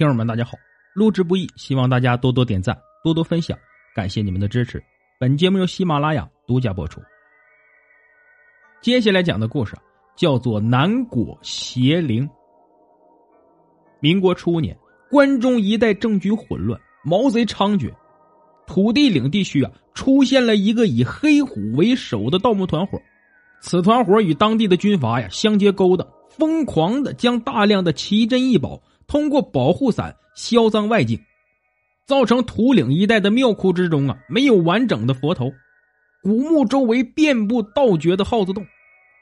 听友们，大家好！录制不易，希望大家多多点赞，多多分享，感谢你们的支持。本节目由喜马拉雅独家播出。接下来讲的故事叫做《南果邪灵》。民国初年，关中一带政局混乱，毛贼猖獗，土地岭地区啊，出现了一个以黑虎为首的盗墓团伙。此团伙与当地的军阀呀相结勾当，疯狂的将大量的奇珍异宝。通过保护伞销赃外境，造成土岭一带的庙窟之中啊没有完整的佛头，古墓周围遍布盗掘的耗子洞，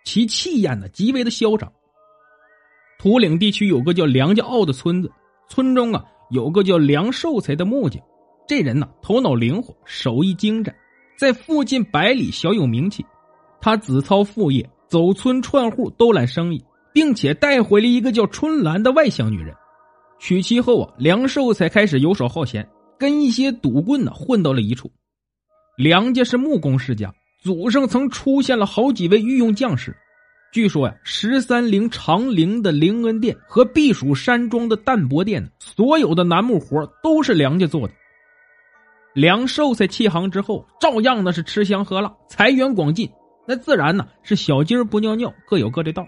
其气焰呢极为的嚣张。土岭地区有个叫梁家坳的村子，村中啊有个叫梁寿才的木匠，这人呢头脑灵活，手艺精湛，在附近百里小有名气。他子操父业，走村串户兜揽生意，并且带回了一个叫春兰的外乡女人。娶妻后啊，梁寿才开始游手好闲，跟一些赌棍呢混到了一处。梁家是木工世家，祖上曾出现了好几位御用匠士。据说呀，十三陵长陵的灵恩殿和避暑山庄的淡泊殿，所有的楠木活都是梁家做的。梁寿才弃行之后，照样呢是吃香喝辣，财源广进，那自然呢是小鸡儿不尿尿，各有各的道。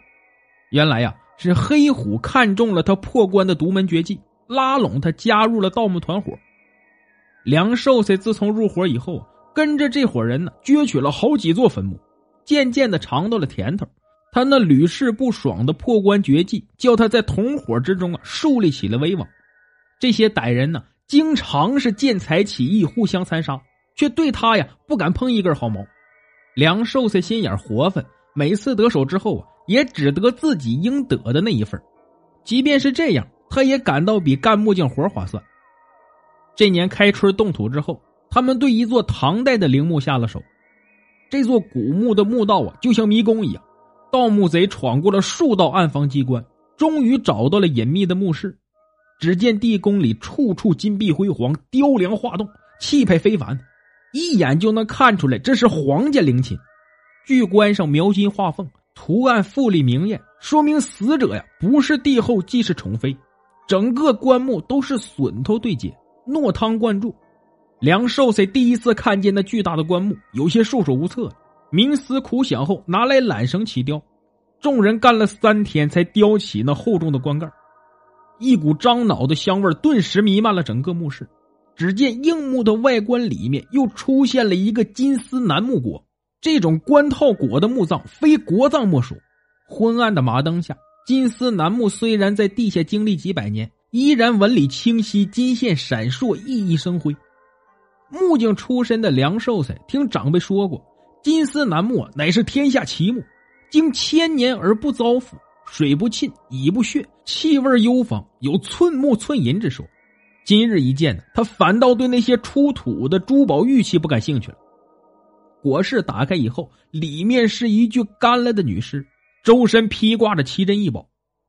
原来呀。是黑虎看中了他破关的独门绝技，拉拢他加入了盗墓团伙。梁寿才自从入伙以后，跟着这伙人呢，撅取了好几座坟墓，渐渐的尝到了甜头。他那屡试不爽的破关绝技，叫他在同伙之中啊树立起了威望。这些歹人呢，经常是见财起意，互相残杀，却对他呀不敢碰一根毫毛。梁寿才心眼活泛，每次得手之后啊。也只得自己应得的那一份即便是这样，他也感到比干木匠活划算。这年开春动土之后，他们对一座唐代的陵墓下了手。这座古墓的墓道啊，就像迷宫一样，盗墓贼闯过了数道暗房机关，终于找到了隐秘的墓室。只见地宫里处处金碧辉煌，雕梁画栋，气派非凡，一眼就能看出来这是皇家陵寝。巨棺上描金画凤。图案富丽明艳，说明死者呀不是帝后即是宠妃。整个棺木都是榫头对接，糯汤灌注。梁寿才第一次看见那巨大的棺木，有些束手无策。冥思苦想后，拿来缆绳起雕。众人干了三天，才雕起那厚重的棺盖。一股樟脑的香味顿时弥漫了整个墓室。只见硬木的外观里面又出现了一个金丝楠木椁。这种棺套椁的墓葬非国葬莫属。昏暗的马灯下，金丝楠木虽然在地下经历几百年，依然纹理清晰，金线闪烁，熠熠生辉。木匠出身的梁寿才听长辈说过，金丝楠木乃是天下奇木，经千年而不遭腐，水不浸，蚁不血，气味幽芳，有寸木寸银之说。今日一见呢，他反倒对那些出土的珠宝玉器不感兴趣了。椁室打开以后，里面是一具干了的女尸，周身披挂着奇珍异宝，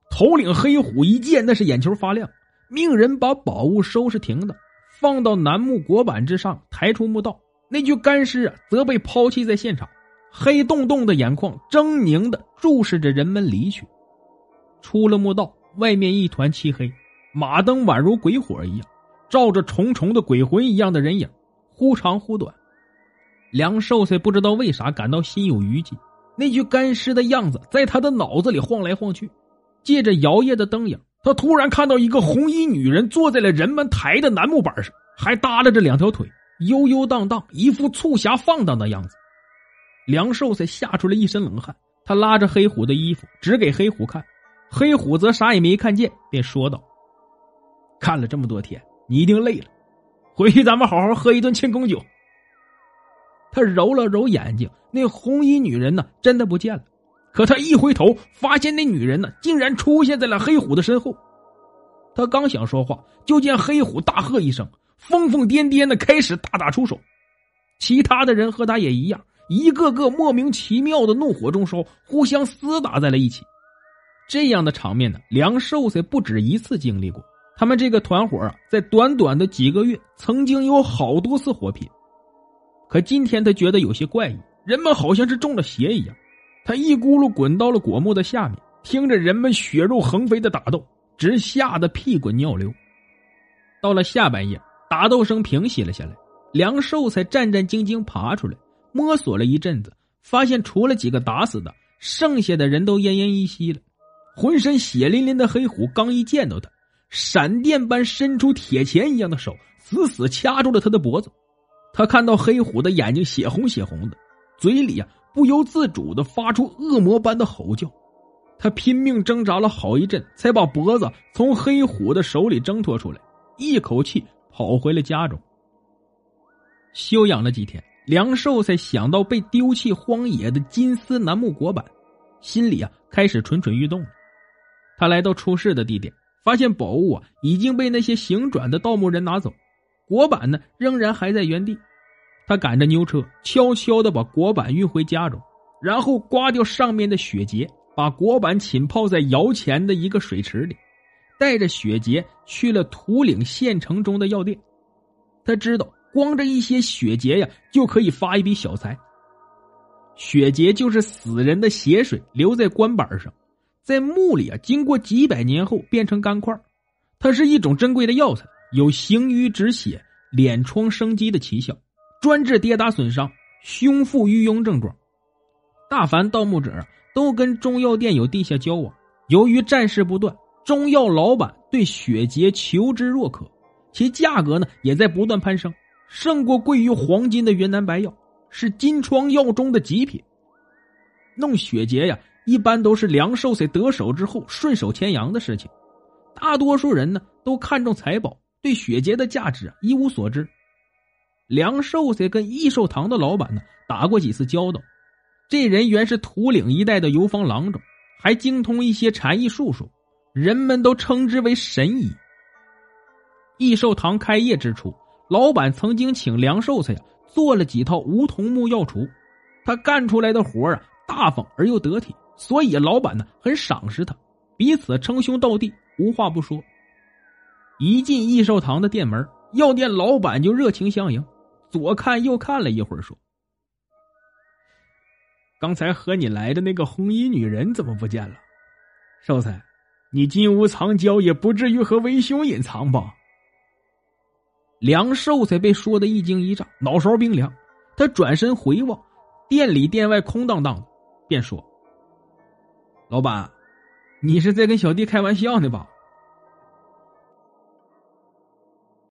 头领黑虎一见那是眼球发亮，命人把宝物收拾停当，放到楠木椁板之上，抬出墓道。那具干尸啊，则被抛弃在现场，黑洞洞的眼眶狰狞的注视着人们离去。出了墓道，外面一团漆黑，马灯宛如鬼火一样，照着重重的鬼魂一样的人影，忽长忽短。梁寿才不知道为啥感到心有余悸，那具干尸的样子在他的脑子里晃来晃去。借着摇曳的灯影，他突然看到一个红衣女人坐在了人们抬的楠木板上，还耷拉着两条腿，悠悠荡荡，一副促狭放荡的样子。梁寿才吓出了一身冷汗，他拉着黑虎的衣服，指给黑虎看，黑虎则啥也没看见，便说道：“看了这么多天，你一定累了，回去咱们好好喝一顿庆功酒。”他揉了揉眼睛，那红衣女人呢？真的不见了。可他一回头，发现那女人呢，竟然出现在了黑虎的身后。他刚想说话，就见黑虎大喝一声，疯疯癫癫的开始大打出手。其他的人和他也一样，一个个莫名其妙的怒火中烧，互相厮打在了一起。这样的场面呢，梁寿才不止一次经历过。他们这个团伙啊，在短短的几个月，曾经有好多次火拼。可今天他觉得有些怪异，人们好像是中了邪一样。他一咕噜滚到了果木的下面，听着人们血肉横飞的打斗，直吓得屁滚尿流。到了下半夜，打斗声平息了下来，梁寿才战战兢兢爬出来，摸索了一阵子，发现除了几个打死的，剩下的人都奄奄一息了。浑身血淋淋的黑虎刚一见到他，闪电般伸出铁钳一样的手，死死掐住了他的脖子。他看到黑虎的眼睛血红血红的，嘴里呀不由自主的发出恶魔般的吼叫。他拼命挣扎了好一阵，才把脖子从黑虎的手里挣脱出来，一口气跑回了家中。休养了几天，梁寿才想到被丢弃荒野的金丝楠木果板，心里啊开始蠢蠢欲动了。他来到出事的地点，发现宝物啊已经被那些行转的盗墓人拿走，国板呢仍然还在原地。他赶着牛车，悄悄的把国板运回家中，然后刮掉上面的血结。把国板浸泡在窑前的一个水池里，带着雪结去了土岭县城中的药店。他知道，光这一些血结呀，就可以发一笔小财。血结就是死人的血水留在棺板上，在墓里啊，经过几百年后变成干块。它是一种珍贵的药材，有行瘀止血、敛疮生肌的奇效，专治跌打损伤、胸腹淤痈症状。大凡盗墓者。都跟中药店有地下交往，由于战事不断，中药老板对血结求之若渴，其价格呢也在不断攀升，胜过贵于黄金的云南白药，是金疮药中的极品。弄血结呀，一般都是梁寿才得手之后顺手牵羊的事情，大多数人呢都看重财宝，对血结的价值一无所知。梁寿才跟益寿堂的老板呢打过几次交道。这人原是土岭一带的游方郎中，还精通一些禅意术数，人们都称之为神医。益寿堂开业之初，老板曾经请梁寿才呀做了几套梧桐木药橱，他干出来的活啊大方而又得体，所以老板呢很赏识他，彼此称兄道弟，无话不说。一进益寿堂的店门，药店老板就热情相迎，左看右看了一会儿，说。刚才和你来的那个红衣女人怎么不见了？寿才，你金屋藏娇，也不至于和为兄隐藏吧？梁寿才被说的一惊一乍，脑勺冰凉。他转身回望，店里店外空荡荡的，便说：“老板，你是在跟小弟开玩笑呢吧？